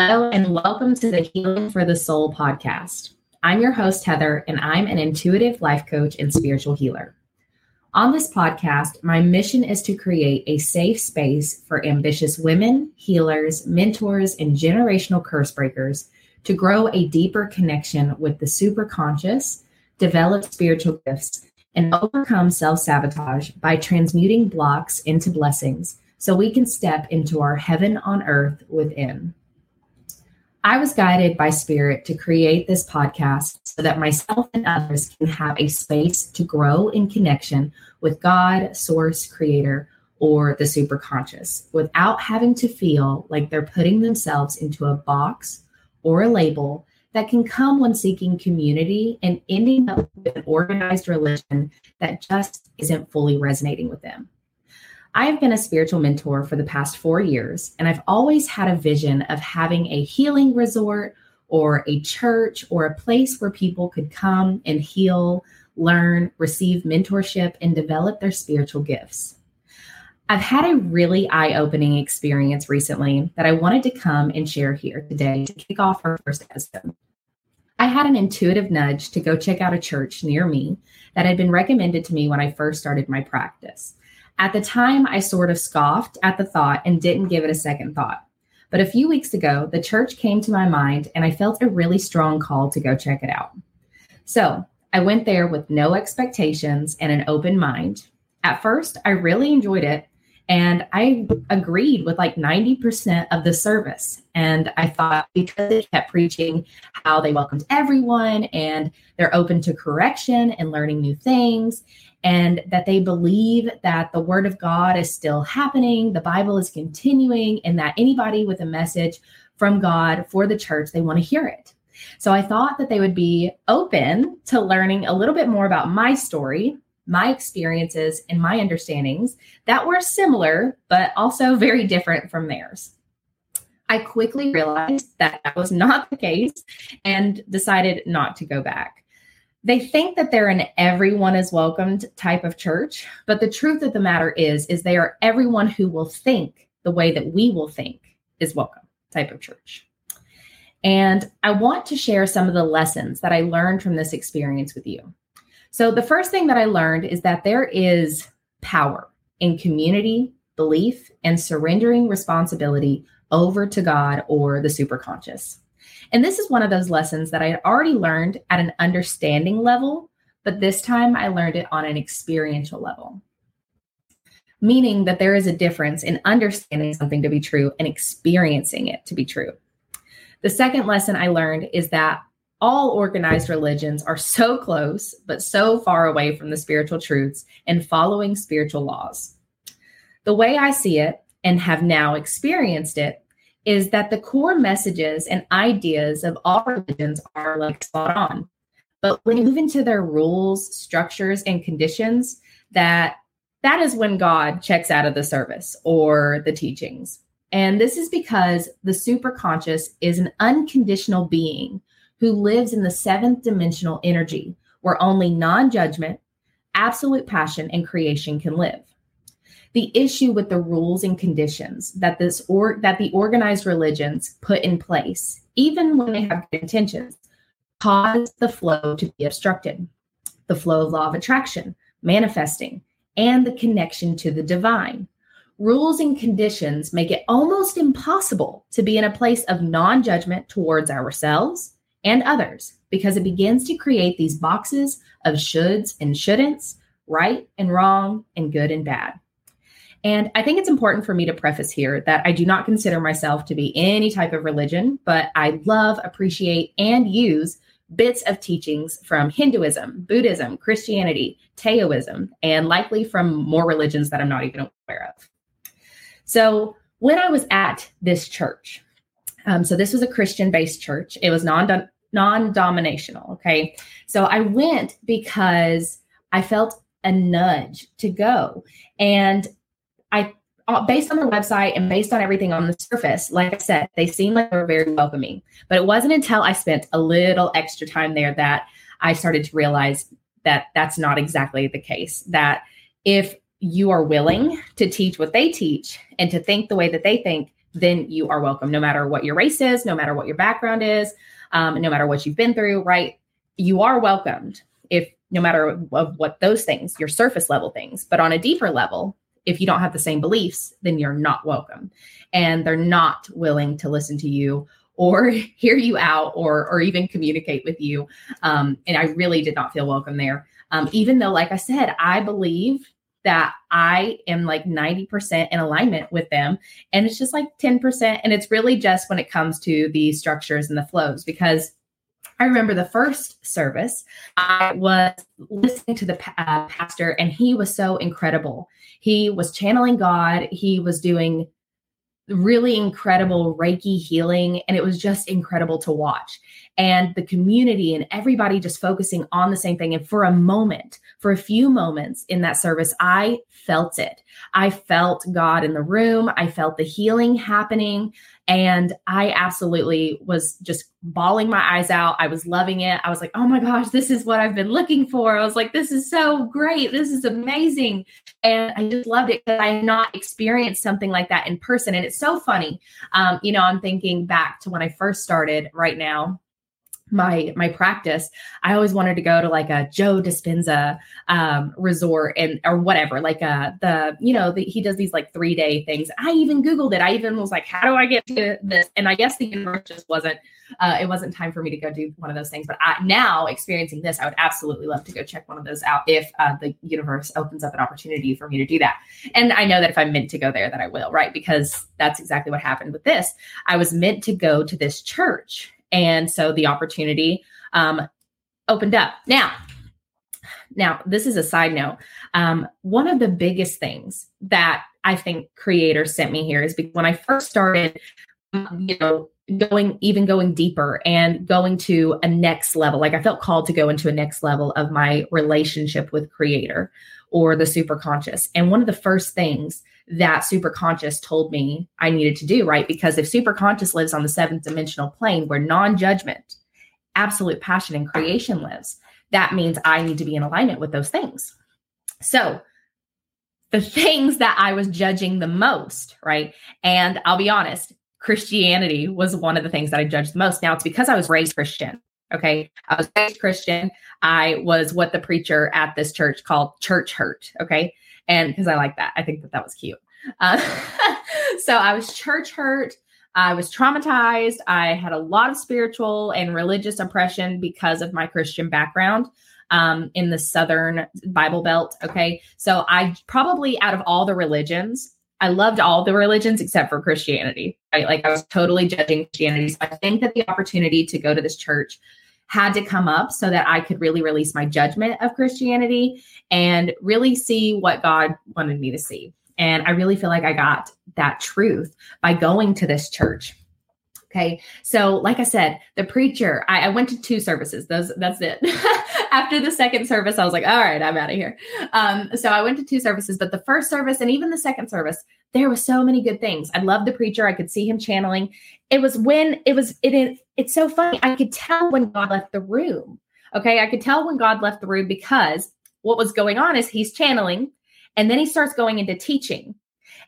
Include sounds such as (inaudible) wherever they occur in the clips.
Hello, and welcome to the Healing for the Soul podcast. I'm your host, Heather, and I'm an intuitive life coach and spiritual healer. On this podcast, my mission is to create a safe space for ambitious women, healers, mentors, and generational curse breakers to grow a deeper connection with the superconscious, develop spiritual gifts, and overcome self sabotage by transmuting blocks into blessings so we can step into our heaven on earth within. I was guided by spirit to create this podcast so that myself and others can have a space to grow in connection with God, source, creator, or the superconscious without having to feel like they're putting themselves into a box or a label that can come when seeking community and ending up with an organized religion that just isn't fully resonating with them. I've been a spiritual mentor for the past four years, and I've always had a vision of having a healing resort or a church or a place where people could come and heal, learn, receive mentorship, and develop their spiritual gifts. I've had a really eye opening experience recently that I wanted to come and share here today to kick off our first episode. I had an intuitive nudge to go check out a church near me that had been recommended to me when I first started my practice. At the time, I sort of scoffed at the thought and didn't give it a second thought. But a few weeks ago, the church came to my mind and I felt a really strong call to go check it out. So I went there with no expectations and an open mind. At first, I really enjoyed it and I agreed with like 90% of the service. And I thought because they kept preaching how they welcomed everyone and they're open to correction and learning new things and that they believe that the word of God is still happening, the Bible is continuing, and that anybody with a message from God for the church, they want to hear it. So I thought that they would be open to learning a little bit more about my story, my experiences, and my understandings that were similar, but also very different from theirs. I quickly realized that that was not the case and decided not to go back they think that they're an everyone is welcomed type of church but the truth of the matter is is they are everyone who will think the way that we will think is welcome type of church. And i want to share some of the lessons that i learned from this experience with you. So the first thing that i learned is that there is power in community belief and surrendering responsibility over to god or the superconscious and this is one of those lessons that I had already learned at an understanding level, but this time I learned it on an experiential level. Meaning that there is a difference in understanding something to be true and experiencing it to be true. The second lesson I learned is that all organized religions are so close, but so far away from the spiritual truths and following spiritual laws. The way I see it and have now experienced it is that the core messages and ideas of all religions are like spot on. But when you move into their rules, structures, and conditions, that that is when God checks out of the service or the teachings. And this is because the superconscious is an unconditional being who lives in the seventh dimensional energy where only non judgment, absolute passion, and creation can live the issue with the rules and conditions that this or that the organized religions put in place, even when they have good intentions, cause the flow to be obstructed. The flow of law of attraction, manifesting, and the connection to the divine. Rules and conditions make it almost impossible to be in a place of non judgment towards ourselves and others because it begins to create these boxes of shoulds and shouldn'ts, right and wrong, and good and bad. And I think it's important for me to preface here that I do not consider myself to be any type of religion, but I love, appreciate, and use bits of teachings from Hinduism, Buddhism, Christianity, Taoism, and likely from more religions that I'm not even aware of. So when I was at this church, um, so this was a Christian based church, it was non non dominational. Okay. So I went because I felt a nudge to go. And I uh, based on their website and based on everything on the surface, like I said, they seem like they were very welcoming. But it wasn't until I spent a little extra time there that I started to realize that that's not exactly the case. That if you are willing to teach what they teach and to think the way that they think, then you are welcome, no matter what your race is, no matter what your background is, um, no matter what you've been through, right? You are welcomed if no matter of what those things, your surface level things, but on a deeper level, if you don't have the same beliefs, then you're not welcome. And they're not willing to listen to you or (laughs) hear you out or or even communicate with you. Um, and I really did not feel welcome there. Um, even though, like I said, I believe that I am like 90% in alignment with them. And it's just like 10%. And it's really just when it comes to the structures and the flows, because I remember the first service, I was listening to the uh, pastor, and he was so incredible. He was channeling God, he was doing really incredible Reiki healing, and it was just incredible to watch. And the community and everybody just focusing on the same thing. And for a moment, for a few moments in that service, I felt it. I felt God in the room, I felt the healing happening. And I absolutely was just bawling my eyes out. I was loving it. I was like, oh my gosh, this is what I've been looking for. I was like, this is so great. This is amazing. And I just loved it because I had not experienced something like that in person. And it's so funny. Um, you know, I'm thinking back to when I first started right now my my practice i always wanted to go to like a joe dispenza um resort and or whatever like uh the you know the, he does these like three day things. I even googled it. I even was like how do i get to this? And i guess the universe just wasn't uh, it wasn't time for me to go do one of those things. But I, now experiencing this i would absolutely love to go check one of those out if uh, the universe opens up an opportunity for me to do that. And i know that if i'm meant to go there that i will right? Because that's exactly what happened with this. I was meant to go to this church and so the opportunity um, opened up. Now, now this is a side note. Um, one of the biggest things that I think creators sent me here is because when I first started, um, you know, going even going deeper and going to a next level like i felt called to go into a next level of my relationship with creator or the super conscious and one of the first things that super conscious told me I needed to do, right? Because if super conscious lives on the seventh dimensional plane where non judgment, absolute passion, and creation lives, that means I need to be in alignment with those things. So, the (laughs) things that I was judging the most, right? And I'll be honest, Christianity was one of the things that I judged the most. Now, it's because I was raised Christian. Okay. I was raised Christian. I was what the preacher at this church called church hurt. Okay and because I like that, I think that that was cute. Uh, (laughs) so I was church hurt. I was traumatized. I had a lot of spiritual and religious oppression because of my Christian background um, in the Southern Bible Belt. Okay. So I probably, out of all the religions, I loved all the religions except for Christianity. Right? Like I was totally judging Christianity. So I think that the opportunity to go to this church had to come up so that I could really release my judgment of Christianity and really see what God wanted me to see. And I really feel like I got that truth by going to this church. Okay. So, like I said, the preacher, I, I went to two services. Those that's it. (laughs) After the second service, I was like, all right, I'm out of here. Um, so I went to two services, but the first service and even the second service, there was so many good things. I loved the preacher. I could see him channeling. It was when it was it, it it's so funny. I could tell when God left the room. Okay. I could tell when God left the room because what was going on is he's channeling and then he starts going into teaching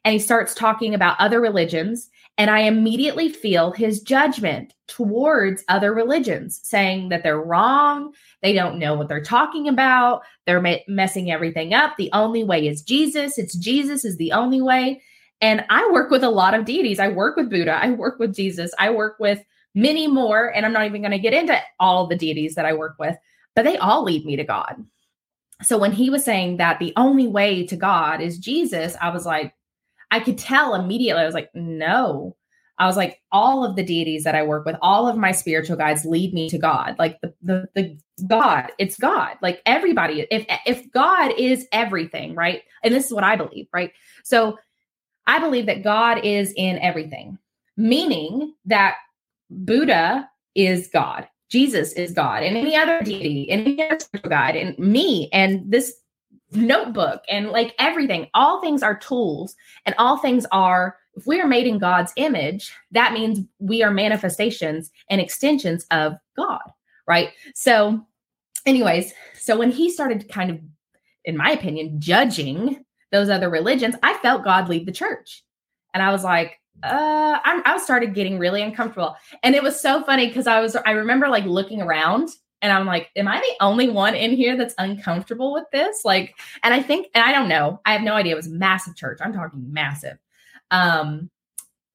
and he starts talking about other religions. And I immediately feel his judgment towards other religions, saying that they're wrong. They don't know what they're talking about. They're me- messing everything up. The only way is Jesus. It's Jesus is the only way. And I work with a lot of deities. I work with Buddha. I work with Jesus. I work with many more. And I'm not even going to get into all the deities that I work with, but they all lead me to God. So when he was saying that the only way to God is Jesus, I was like, I could tell immediately. I was like, no. I was like, all of the deities that I work with, all of my spiritual guides lead me to God. Like the, the, the God, it's God. Like everybody, if if God is everything, right? And this is what I believe, right? So I believe that God is in everything, meaning that Buddha is God, Jesus is God, and any other deity, any other spiritual guide, and me, and this notebook, and like everything. All things are tools, and all things are. If we are made in God's image, that means we are manifestations and extensions of God, right? So, anyways, so when he started kind of, in my opinion, judging those other religions, I felt God lead the church. And I was like, uh, I'm, I started getting really uncomfortable. And it was so funny because I was, I remember like looking around and I'm like, am I the only one in here that's uncomfortable with this? Like, and I think, and I don't know, I have no idea. It was massive church. I'm talking massive. Um,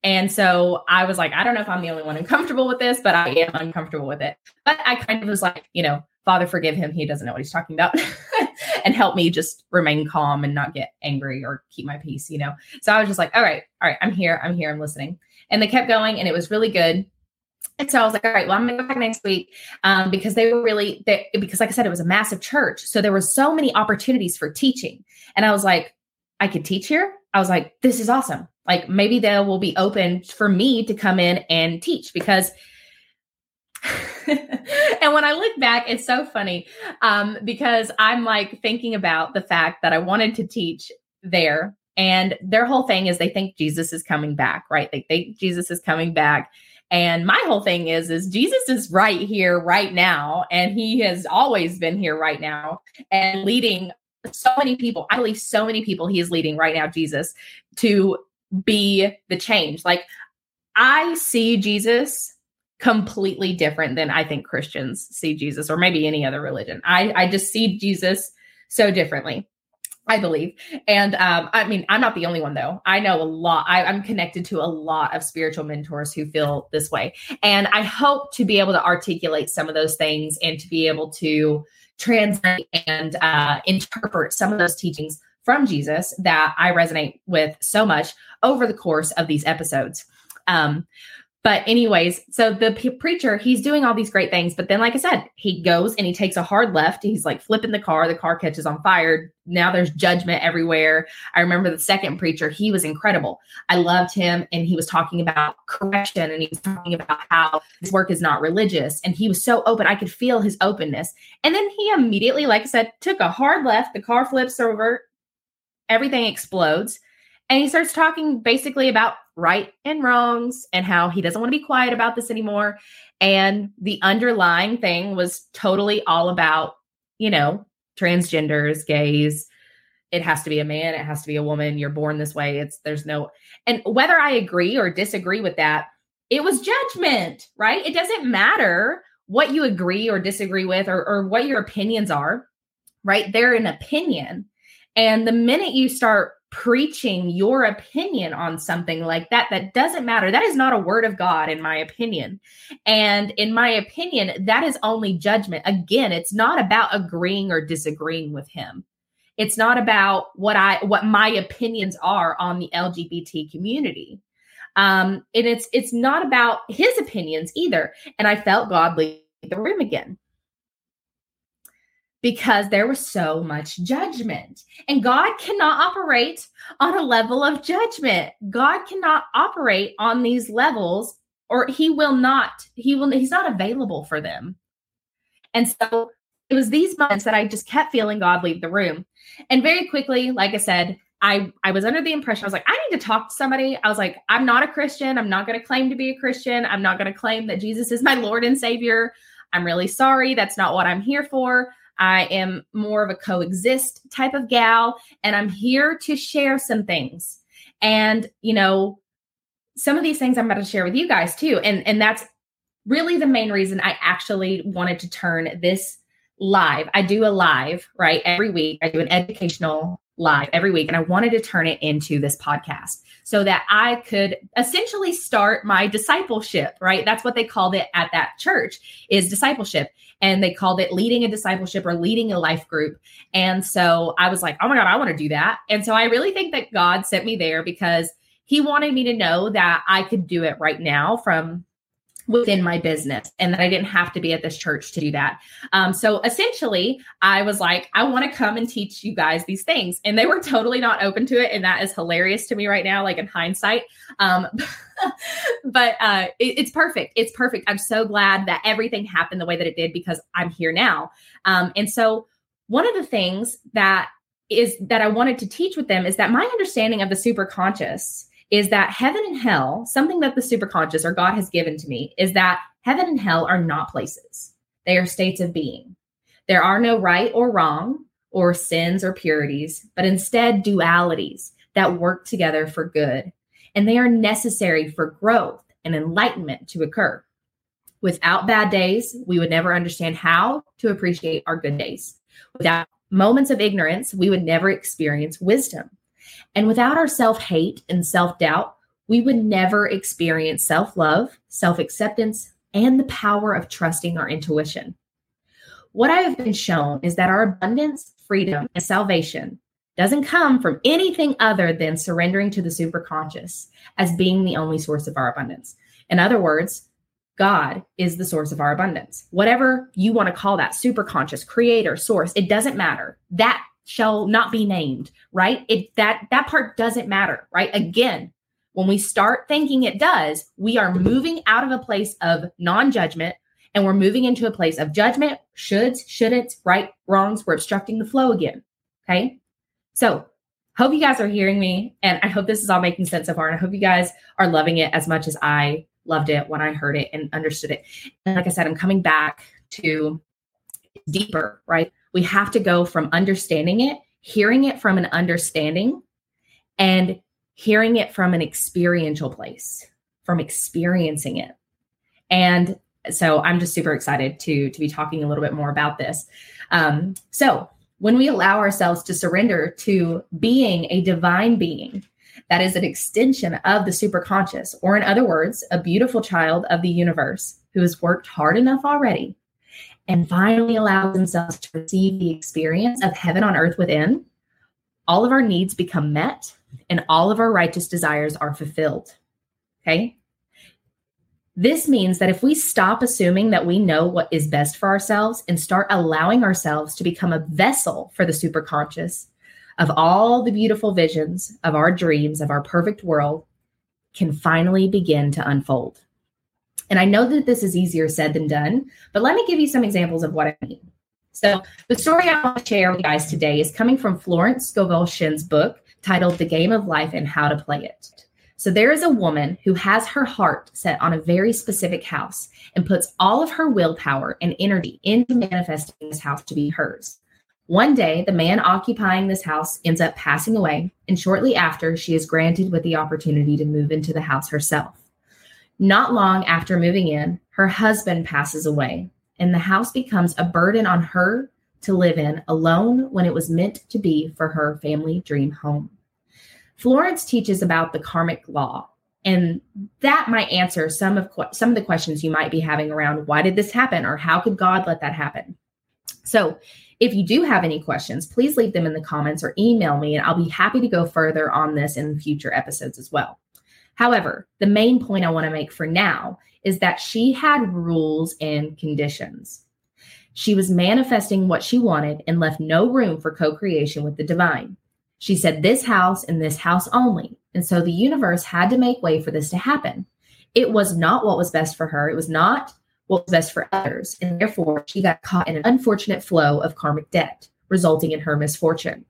and so I was like, I don't know if I'm the only one uncomfortable with this, but I am uncomfortable with it. But I kind of was like, you know, Father, forgive him. He doesn't know what he's talking about. (laughs) and help me just remain calm and not get angry or keep my peace, you know? So I was just like, all right, all right, I'm here. I'm here. I'm listening. And they kept going and it was really good. And so I was like, all right, well, I'm gonna go back next week um, because they were really they, because, like I said, it was a massive church, so there were so many opportunities for teaching. And I was like, I could teach here. I was like, this is awesome. Like maybe they will be open for me to come in and teach because (laughs) and when I look back, it's so funny um, because I'm like thinking about the fact that I wanted to teach there. And their whole thing is they think Jesus is coming back, right? They think Jesus is coming back. And my whole thing is, is Jesus is right here, right now. And he has always been here right now and leading so many people. I believe so many people he is leading right now, Jesus, to be the change. Like I see Jesus completely different than I think Christians see Jesus or maybe any other religion. I, I just see Jesus so differently. I believe. And um, I mean, I'm not the only one though. I know a lot. I, I'm connected to a lot of spiritual mentors who feel this way. And I hope to be able to articulate some of those things and to be able to translate and uh, interpret some of those teachings from Jesus that I resonate with so much over the course of these episodes. Um, but anyways, so the p- preacher, he's doing all these great things, but then like I said, he goes and he takes a hard left. He's like flipping the car, the car catches on fire. Now there's judgment everywhere. I remember the second preacher, he was incredible. I loved him and he was talking about correction and he was talking about how this work is not religious and he was so open. I could feel his openness. And then he immediately like I said, took a hard left, the car flips over, everything explodes. And he starts talking basically about right and wrongs and how he doesn't want to be quiet about this anymore. And the underlying thing was totally all about, you know, transgenders, gays. It has to be a man, it has to be a woman. You're born this way. It's there's no, and whether I agree or disagree with that, it was judgment, right? It doesn't matter what you agree or disagree with or, or what your opinions are, right? They're an opinion. And the minute you start preaching your opinion on something like that that doesn't matter. That is not a word of god in my opinion. And in my opinion that is only judgment. Again it's not about agreeing or disagreeing with him. It's not about what i what my opinions are on the lgbt community. Um and it's it's not about his opinions either. And i felt god leave the room again because there was so much judgment. And God cannot operate on a level of judgment. God cannot operate on these levels or he will not he will he's not available for them. And so it was these moments that I just kept feeling God leave the room. And very quickly, like I said, I I was under the impression I was like I need to talk to somebody. I was like I'm not a Christian. I'm not going to claim to be a Christian. I'm not going to claim that Jesus is my Lord and Savior. I'm really sorry. That's not what I'm here for. I am more of a coexist type of gal, and I'm here to share some things. And, you know, some of these things I'm about to share with you guys too. And, and that's really the main reason I actually wanted to turn this live. I do a live, right? Every week, I do an educational live every week and I wanted to turn it into this podcast so that I could essentially start my discipleship, right? That's what they called it at that church is discipleship and they called it leading a discipleship or leading a life group. And so I was like, "Oh my god, I want to do that." And so I really think that God sent me there because he wanted me to know that I could do it right now from within my business and that I didn't have to be at this church to do that. Um, so essentially, I was like, I want to come and teach you guys these things. And they were totally not open to it. And that is hilarious to me right now, like in hindsight. Um, (laughs) but uh, it, it's perfect. It's perfect. I'm so glad that everything happened the way that it did because I'm here now. Um, and so, one of the things that is that I wanted to teach with them is that my understanding of the super conscious is that heaven and hell, something that the superconscious or God has given to me, is that heaven and hell are not places. They are states of being. There are no right or wrong or sins or purities, but instead dualities that work together for good. and they are necessary for growth and enlightenment to occur. Without bad days, we would never understand how to appreciate our good days. Without moments of ignorance, we would never experience wisdom. And without our self hate and self doubt, we would never experience self love, self acceptance, and the power of trusting our intuition. What I have been shown is that our abundance, freedom, and salvation doesn't come from anything other than surrendering to the superconscious as being the only source of our abundance. In other words, God is the source of our abundance. Whatever you want to call that, superconscious, creator, source, it doesn't matter. That shall not be named, right? It that that part doesn't matter, right? Again, when we start thinking it does, we are moving out of a place of non-judgment and we're moving into a place of judgment, shoulds, shouldn't, right, wrongs. We're obstructing the flow again. Okay. So hope you guys are hearing me. And I hope this is all making sense so far. And I hope you guys are loving it as much as I loved it when I heard it and understood it. And like I said, I'm coming back to deeper, right? We have to go from understanding it, hearing it from an understanding, and hearing it from an experiential place, from experiencing it. And so I'm just super excited to to be talking a little bit more about this. Um, so when we allow ourselves to surrender to being a divine being that is an extension of the superconscious, or in other words, a beautiful child of the universe who has worked hard enough already and finally allow themselves to receive the experience of heaven on earth within, all of our needs become met and all of our righteous desires are fulfilled. Okay. This means that if we stop assuming that we know what is best for ourselves and start allowing ourselves to become a vessel for the superconscious of all the beautiful visions of our dreams of our perfect world can finally begin to unfold. And I know that this is easier said than done, but let me give you some examples of what I mean. So, the story I want to share with you guys today is coming from Florence Scovel Shinn's book titled The Game of Life and How to Play It. So there is a woman who has her heart set on a very specific house and puts all of her willpower and energy into manifesting this house to be hers. One day, the man occupying this house ends up passing away, and shortly after, she is granted with the opportunity to move into the house herself. Not long after moving in, her husband passes away, and the house becomes a burden on her to live in alone when it was meant to be for her family dream home. Florence teaches about the karmic law, and that might answer some of some of the questions you might be having around why did this happen or how could God let that happen. So, if you do have any questions, please leave them in the comments or email me, and I'll be happy to go further on this in future episodes as well. However, the main point I want to make for now is that she had rules and conditions. She was manifesting what she wanted and left no room for co creation with the divine. She said, This house and this house only. And so the universe had to make way for this to happen. It was not what was best for her. It was not what was best for others. And therefore, she got caught in an unfortunate flow of karmic debt, resulting in her misfortune.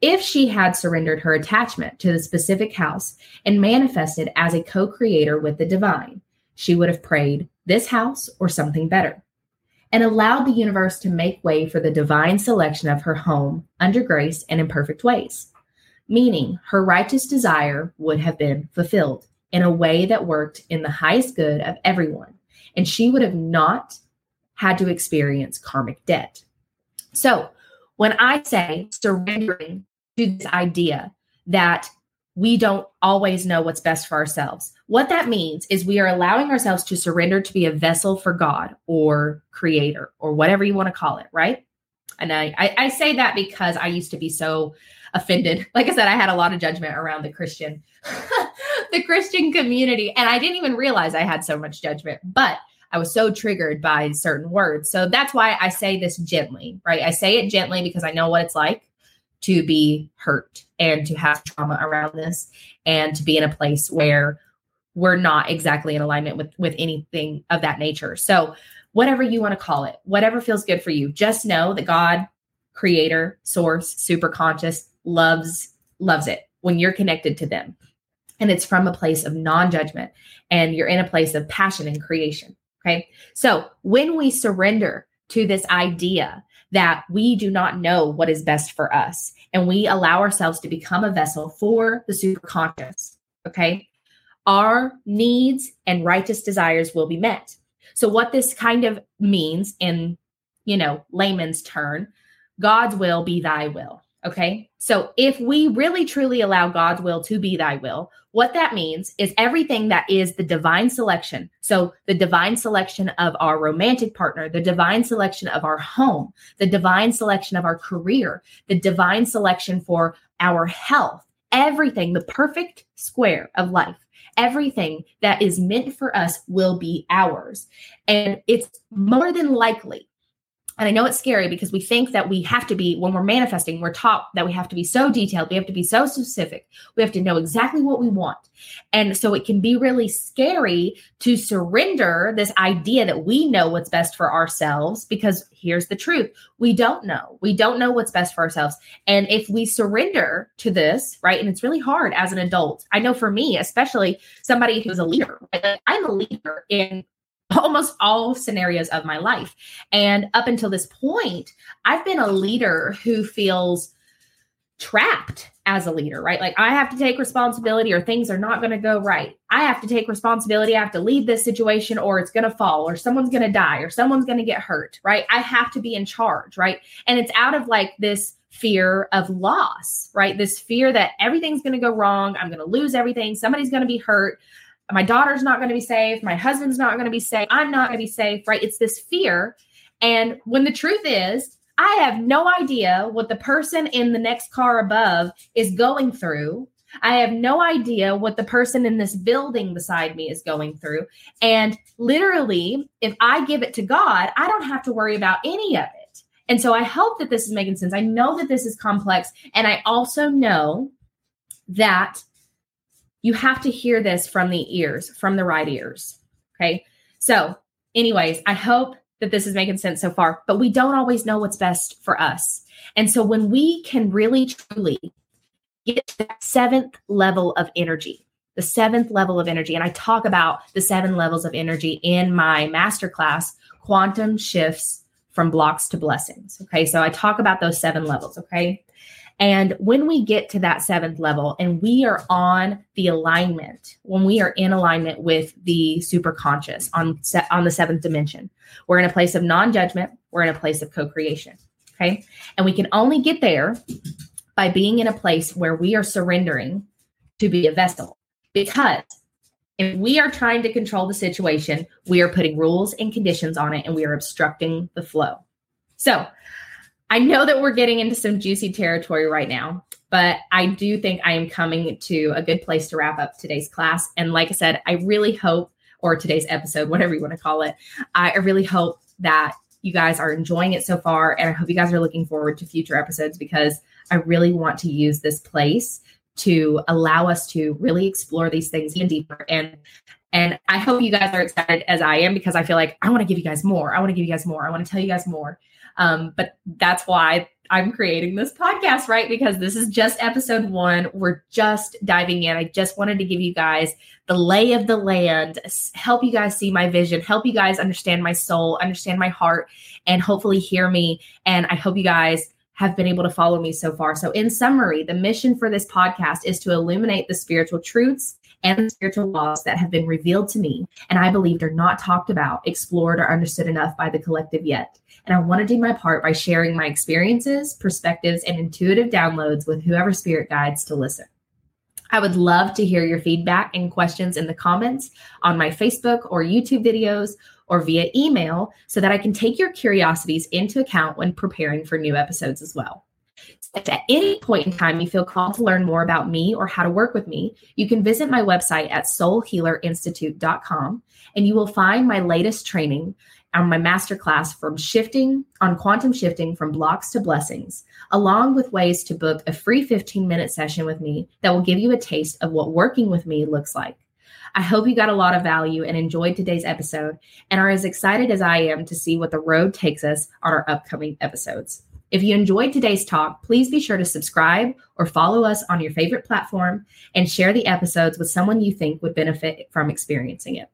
If she had surrendered her attachment to the specific house and manifested as a co creator with the divine, she would have prayed, This house or something better and allowed the universe to make way for the divine selection of her home under grace and in perfect ways, meaning her righteous desire would have been fulfilled in a way that worked in the highest good of everyone, and she would have not had to experience karmic debt. So, when I say surrendering to this idea that we don't always know what's best for ourselves. What that means is we are allowing ourselves to surrender to be a vessel for God or creator or whatever you want to call it, right? And I, I, I say that because I used to be so offended. (laughs) Like I said, I had a lot of judgment around the Christian, (laughs) the Christian community. And I didn't even realize I had so much judgment, but I was so triggered by certain words. So that's why I say this gently, right? I say it gently because I know what it's like to be hurt and to have trauma around this and to be in a place where we're not exactly in alignment with with anything of that nature. So whatever you want to call it, whatever feels good for you, just know that God, creator, source, super conscious loves loves it when you're connected to them. And it's from a place of non-judgment and you're in a place of passion and creation, okay? So, when we surrender to this idea that we do not know what is best for us and we allow ourselves to become a vessel for the superconscious Okay. Our needs and righteous desires will be met. So, what this kind of means in, you know, layman's turn, God's will be thy will. Okay. So if we really truly allow God's will to be thy will, what that means is everything that is the divine selection. So the divine selection of our romantic partner, the divine selection of our home, the divine selection of our career, the divine selection for our health, everything, the perfect square of life. Everything that is meant for us will be ours. And it's more than likely and I know it's scary because we think that we have to be, when we're manifesting, we're taught that we have to be so detailed, we have to be so specific, we have to know exactly what we want. And so it can be really scary to surrender this idea that we know what's best for ourselves because here's the truth we don't know. We don't know what's best for ourselves. And if we surrender to this, right, and it's really hard as an adult, I know for me, especially somebody who's a leader, right? I'm a leader in (laughs) almost all scenarios of my life. And up until this point, I've been a leader who feels trapped as a leader, right? Like I have to take responsibility or things are not going to go right. I have to take responsibility. I have to lead this situation or it's going to fall or someone's going to die or someone's going to get hurt, right? I have to be in charge, right? And it's out of like this fear of loss, right? This fear that everything's going to go wrong. I'm going to lose everything. Somebody's going to be hurt my daughter's not going to be safe, my husband's not going to be safe, I'm not going to be safe, right? It's this fear. And when the truth is, I have no idea what the person in the next car above is going through. I have no idea what the person in this building beside me is going through. And literally, if I give it to God, I don't have to worry about any of it. And so I hope that this is making sense. I know that this is complex. And I also know that you have to hear this from the ears, from the right ears. Okay. So, anyways, I hope that this is making sense so far, but we don't always know what's best for us. And so, when we can really truly get to that seventh level of energy, the seventh level of energy, and I talk about the seven levels of energy in my masterclass, Quantum Shifts from Blocks to Blessings. Okay. So, I talk about those seven levels. Okay. And when we get to that seventh level and we are on the alignment, when we are in alignment with the super conscious on, on the seventh dimension, we're in a place of non judgment, we're in a place of co creation. Okay. And we can only get there by being in a place where we are surrendering to be a vessel. Because if we are trying to control the situation, we are putting rules and conditions on it and we are obstructing the flow. So, I know that we're getting into some juicy territory right now, but I do think I am coming to a good place to wrap up today's class. And like I said, I really hope, or today's episode, (laughs) whatever you want to call it, I really hope that you guys are enjoying it so far. And I hope you guys are looking forward to future episodes because I really want to use this place to allow us to really explore these things even deeper. And and I hope you guys are excited as I am because I feel like I want to give you guys more. I want to give you guys more. I want to tell you guys more. Um, but that's why I'm creating this podcast, right? Because this is just episode one. We're just diving in. I just wanted to give you guys the lay of the land, help you guys see my vision, help you guys understand my soul, understand my heart, and hopefully hear me. And I hope you guys have been able to follow me so far. So, in summary, the mission for this podcast is to illuminate the spiritual truths and spiritual laws that have been revealed to me and I believed are not talked about, explored, or understood enough by the collective yet. And I want to do my part by sharing my experiences, perspectives, and intuitive downloads with whoever spirit guides to listen. I would love to hear your feedback and questions in the comments on my Facebook or YouTube videos or via email so that I can take your curiosities into account when preparing for new episodes as well. If at any point in time you feel called to learn more about me or how to work with me, you can visit my website at soulhealerinstitute.com and you will find my latest training on my masterclass from shifting on quantum shifting from blocks to blessings, along with ways to book a free 15 minute session with me that will give you a taste of what working with me looks like. I hope you got a lot of value and enjoyed today's episode and are as excited as I am to see what the road takes us on our upcoming episodes. If you enjoyed today's talk, please be sure to subscribe or follow us on your favorite platform and share the episodes with someone you think would benefit from experiencing it.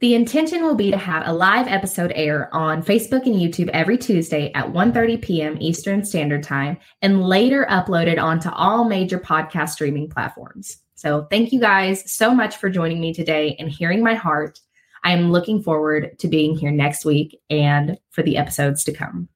The intention will be to have a live episode air on Facebook and YouTube every Tuesday at 1:30 p.m. Eastern Standard Time and later uploaded onto all major podcast streaming platforms. So, thank you guys so much for joining me today and hearing my heart. I am looking forward to being here next week and for the episodes to come.